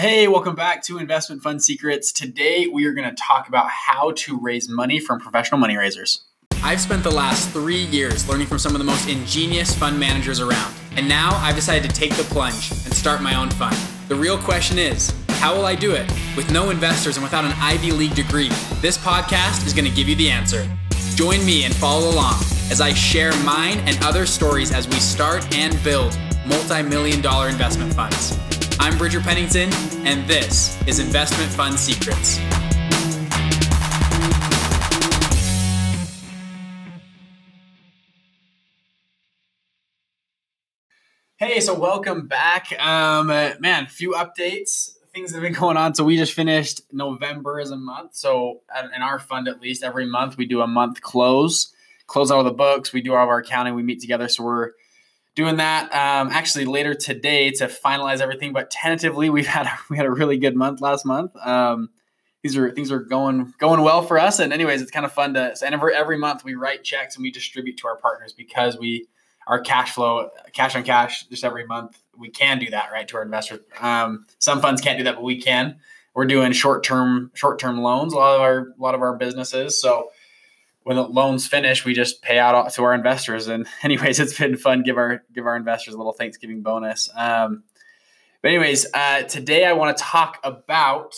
Hey, welcome back to Investment Fund Secrets. Today we are going to talk about how to raise money from professional money raisers. I've spent the last three years learning from some of the most ingenious fund managers around. And now I've decided to take the plunge and start my own fund. The real question is how will I do it? With no investors and without an Ivy League degree, this podcast is going to give you the answer. Join me and follow along as I share mine and other stories as we start and build multi million dollar investment funds. I'm Bridger Pennington, and this is Investment Fund Secrets. Hey, so welcome back. Um, man, few updates, things that have been going on. So we just finished November as a month. So in our fund, at least every month, we do a month close, close all the books. We do all of our accounting. We meet together. So we're doing that um, actually later today to finalize everything. But tentatively, we've had we had a really good month last month. Um, these are things are going going well for us. And anyways, it's kind of fun to. And every every month we write checks and we distribute to our partners because we our cash flow, cash on cash, just every month we can do that right to our investors. Um, some funds can't do that, but we can. We're doing short term short term loans. A lot of our a lot of our businesses so when the loans finish, we just pay out to our investors. And anyways, it's been fun. Give our give our investors a little Thanksgiving bonus. Um, but anyways, uh, today I want to talk about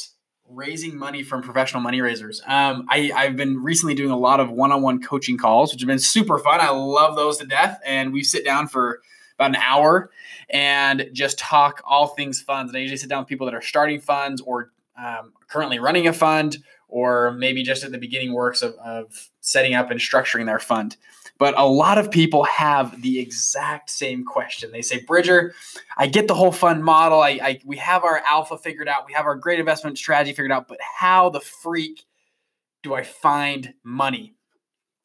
raising money from professional money raisers. Um, I, I've been recently doing a lot of one-on-one coaching calls, which have been super fun. I love those to death. And we sit down for about an hour and just talk all things funds. And I usually sit down with people that are starting funds or um, currently running a fund or maybe just at the beginning works of, of setting up and structuring their fund. But a lot of people have the exact same question. They say, Bridger, I get the whole fund model. I, I we have our alpha figured out. We have our great investment strategy figured out. But how the freak do I find money?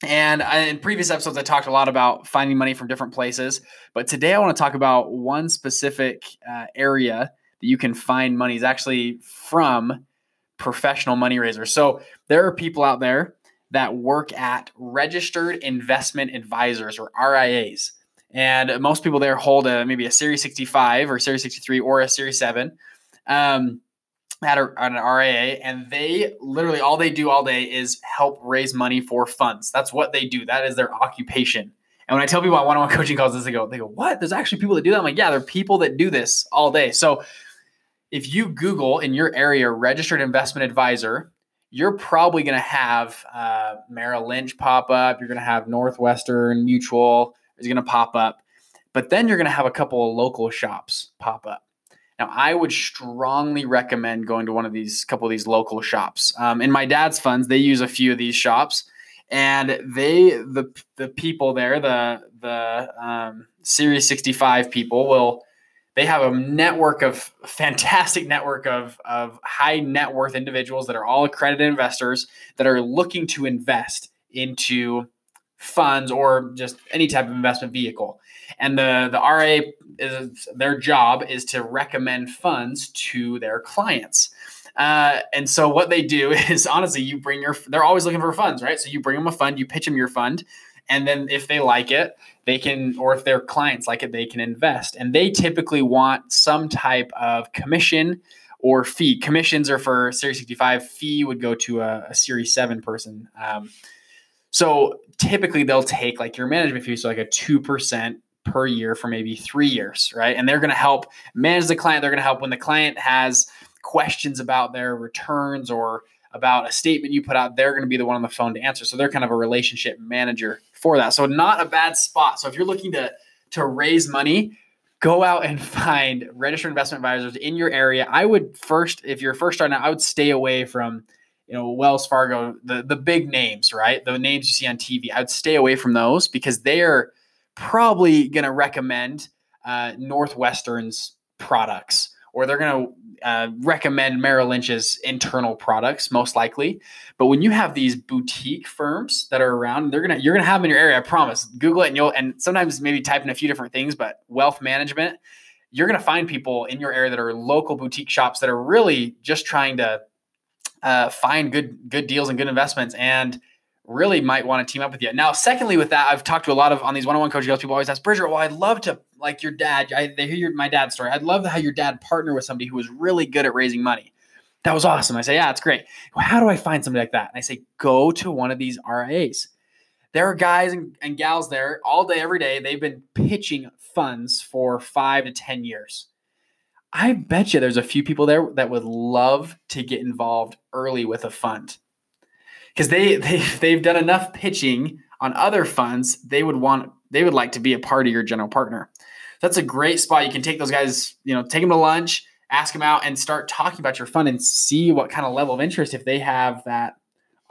And I, in previous episodes, I talked a lot about finding money from different places. But today, I want to talk about one specific uh, area that you can find money is actually from professional money raisers. So there are people out there that work at registered investment advisors or RIAs. And most people there hold a maybe a Series 65 or Series 63 or a Series 7 um, at, a, at an RIA. And they literally all they do all day is help raise money for funds. That's what they do. That is their occupation. And when I tell people I one-on-one coaching calls, they go, they go, what? There's actually people that do that. I'm like, yeah, there are people that do this all day. So if you Google in your area registered investment advisor, you're probably going to have uh, Merrill Lynch pop up. You're going to have Northwestern Mutual is going to pop up, but then you're going to have a couple of local shops pop up. Now, I would strongly recommend going to one of these couple of these local shops. Um, in my dad's funds, they use a few of these shops, and they the the people there, the the um, Series 65 people will they have a network of fantastic network of, of high net worth individuals that are all accredited investors that are looking to invest into funds or just any type of investment vehicle. And the the RA is their job is to recommend funds to their clients. Uh, and so what they do is honestly, you bring your they're always looking for funds, right? So you bring them a fund, you pitch them your fund, and then if they like it, they can, or if their clients like it, they can invest. And they typically want some type of commission or fee. Commissions are for Series 65. Fee would go to a, a Series 7 person. Um, so typically they'll take like your management fee, so like a 2% per year for maybe three years, right? And they're going to help manage the client. They're going to help when the client has questions about their returns or about a statement you put out, they're going to be the one on the phone to answer. So they're kind of a relationship manager for that. So not a bad spot. So if you're looking to to raise money, go out and find registered investment advisors in your area. I would first, if you're first starting out, I would stay away from you know Wells Fargo, the the big names, right? The names you see on TV. I would stay away from those because they are probably going to recommend uh, Northwestern's products or they're going to uh, recommend Merrill Lynch's internal products most likely. But when you have these boutique firms that are around, they're gonna you're gonna have them in your area. I promise. Google it and you'll and sometimes maybe type in a few different things, but wealth management. You're gonna find people in your area that are local boutique shops that are really just trying to uh, find good good deals and good investments and really might want to team up with you. Now, secondly, with that, I've talked to a lot of on these one-on-one coaching calls. People always ask, Bridger, well, I'd love to like your dad. I, they hear your, my dad's story. I'd love how your dad partnered with somebody who was really good at raising money. That was awesome. I say, yeah, it's great. Well, how do I find somebody like that? And I say, go to one of these RIAs. There are guys and, and gals there all day, every day. They've been pitching funds for five to 10 years. I bet you there's a few people there that would love to get involved early with a fund because they, they they've done enough pitching on other funds. They would want they would like to be a part of your general partner. That's a great spot. You can take those guys, you know, take them to lunch, ask them out, and start talking about your fund and see what kind of level of interest if they have that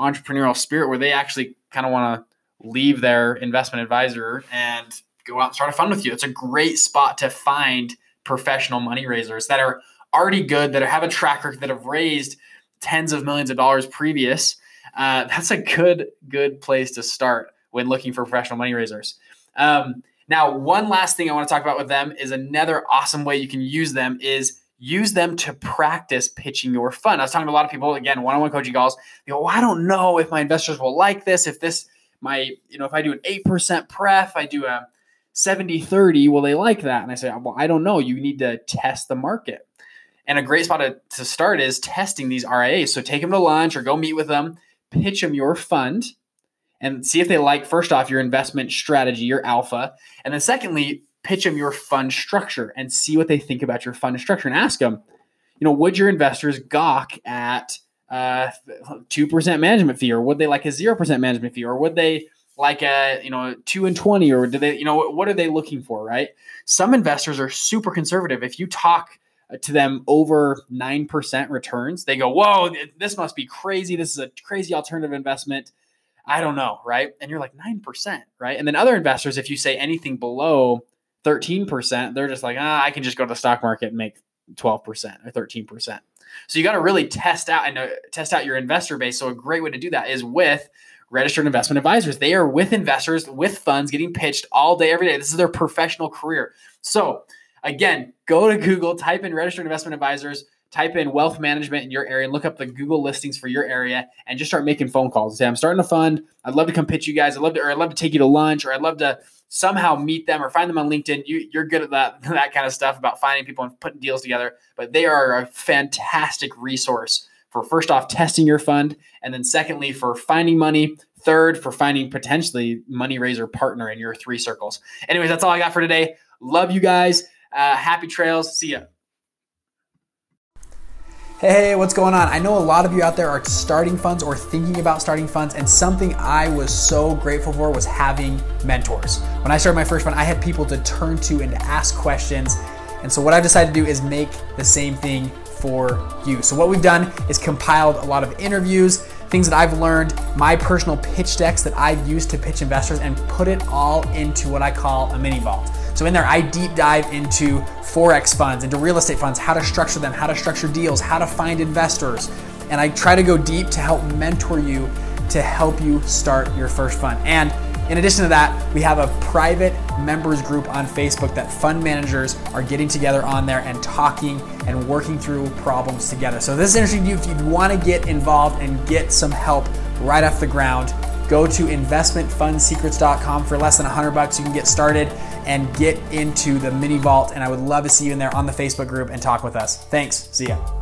entrepreneurial spirit where they actually kind of want to leave their investment advisor and go out and start a fund with you. It's a great spot to find professional money raisers that are already good, that have a track record, that have raised tens of millions of dollars previous. Uh, that's a good, good place to start when looking for professional money raisers. Um, now, one last thing I want to talk about with them is another awesome way you can use them is use them to practice pitching your fund. I was talking to a lot of people again, one-on-one coaching calls. They go, well, I don't know if my investors will like this. If this, my, you know, if I do an eight percent pref, I do a 70 30, will they like that? And I say, well, I don't know. You need to test the market. And a great spot to, to start is testing these RIAs. So take them to lunch or go meet with them, pitch them your fund, and see if they like, first off, your investment strategy, your alpha. And then secondly, pitch them your fund structure and see what they think about your fund structure and ask them, you know, would your investors gawk at uh, 2% management fee or would they like a 0% management fee or would they like a you know two and 20 or do they you know what are they looking for right? Some investors are super conservative. If you talk to them over 9% returns they go whoa this must be crazy. This is a crazy alternative investment i don't know right and you're like 9% right and then other investors if you say anything below 13% they're just like ah i can just go to the stock market and make 12% or 13% so you got to really test out and uh, test out your investor base so a great way to do that is with registered investment advisors. They are with investors, with funds, getting pitched all day, every day. This is their professional career. So, again, go to Google, type in registered investment advisors, type in wealth management in your area, and look up the Google listings for your area, and just start making phone calls. and Say, I'm starting a fund. I'd love to come pitch you guys. I'd love to, or I'd love to take you to lunch, or I'd love to somehow meet them or find them on LinkedIn. You, you're good at that that kind of stuff about finding people and putting deals together. But they are a fantastic resource for first off testing your fund, and then secondly for finding money, third for finding potentially money raiser partner in your three circles. Anyways, that's all I got for today. Love you guys. Uh, happy trails. See ya. Hey, what's going on? I know a lot of you out there are starting funds or thinking about starting funds, and something I was so grateful for was having mentors. When I started my first fund, I had people to turn to and to ask questions. And so, what I've decided to do is make the same thing for you. So, what we've done is compiled a lot of interviews, things that I've learned, my personal pitch decks that I've used to pitch investors, and put it all into what I call a mini vault. So, in there, I deep dive into Forex funds, into real estate funds, how to structure them, how to structure deals, how to find investors. And I try to go deep to help mentor you to help you start your first fund. And in addition to that, we have a private members group on Facebook that fund managers are getting together on there and talking and working through problems together. So this is interesting to you if you want to get involved and get some help right off the ground. Go to investmentfundsecrets.com for less than 100 bucks. You can get started and get into the mini vault. And I would love to see you in there on the Facebook group and talk with us. Thanks. See ya.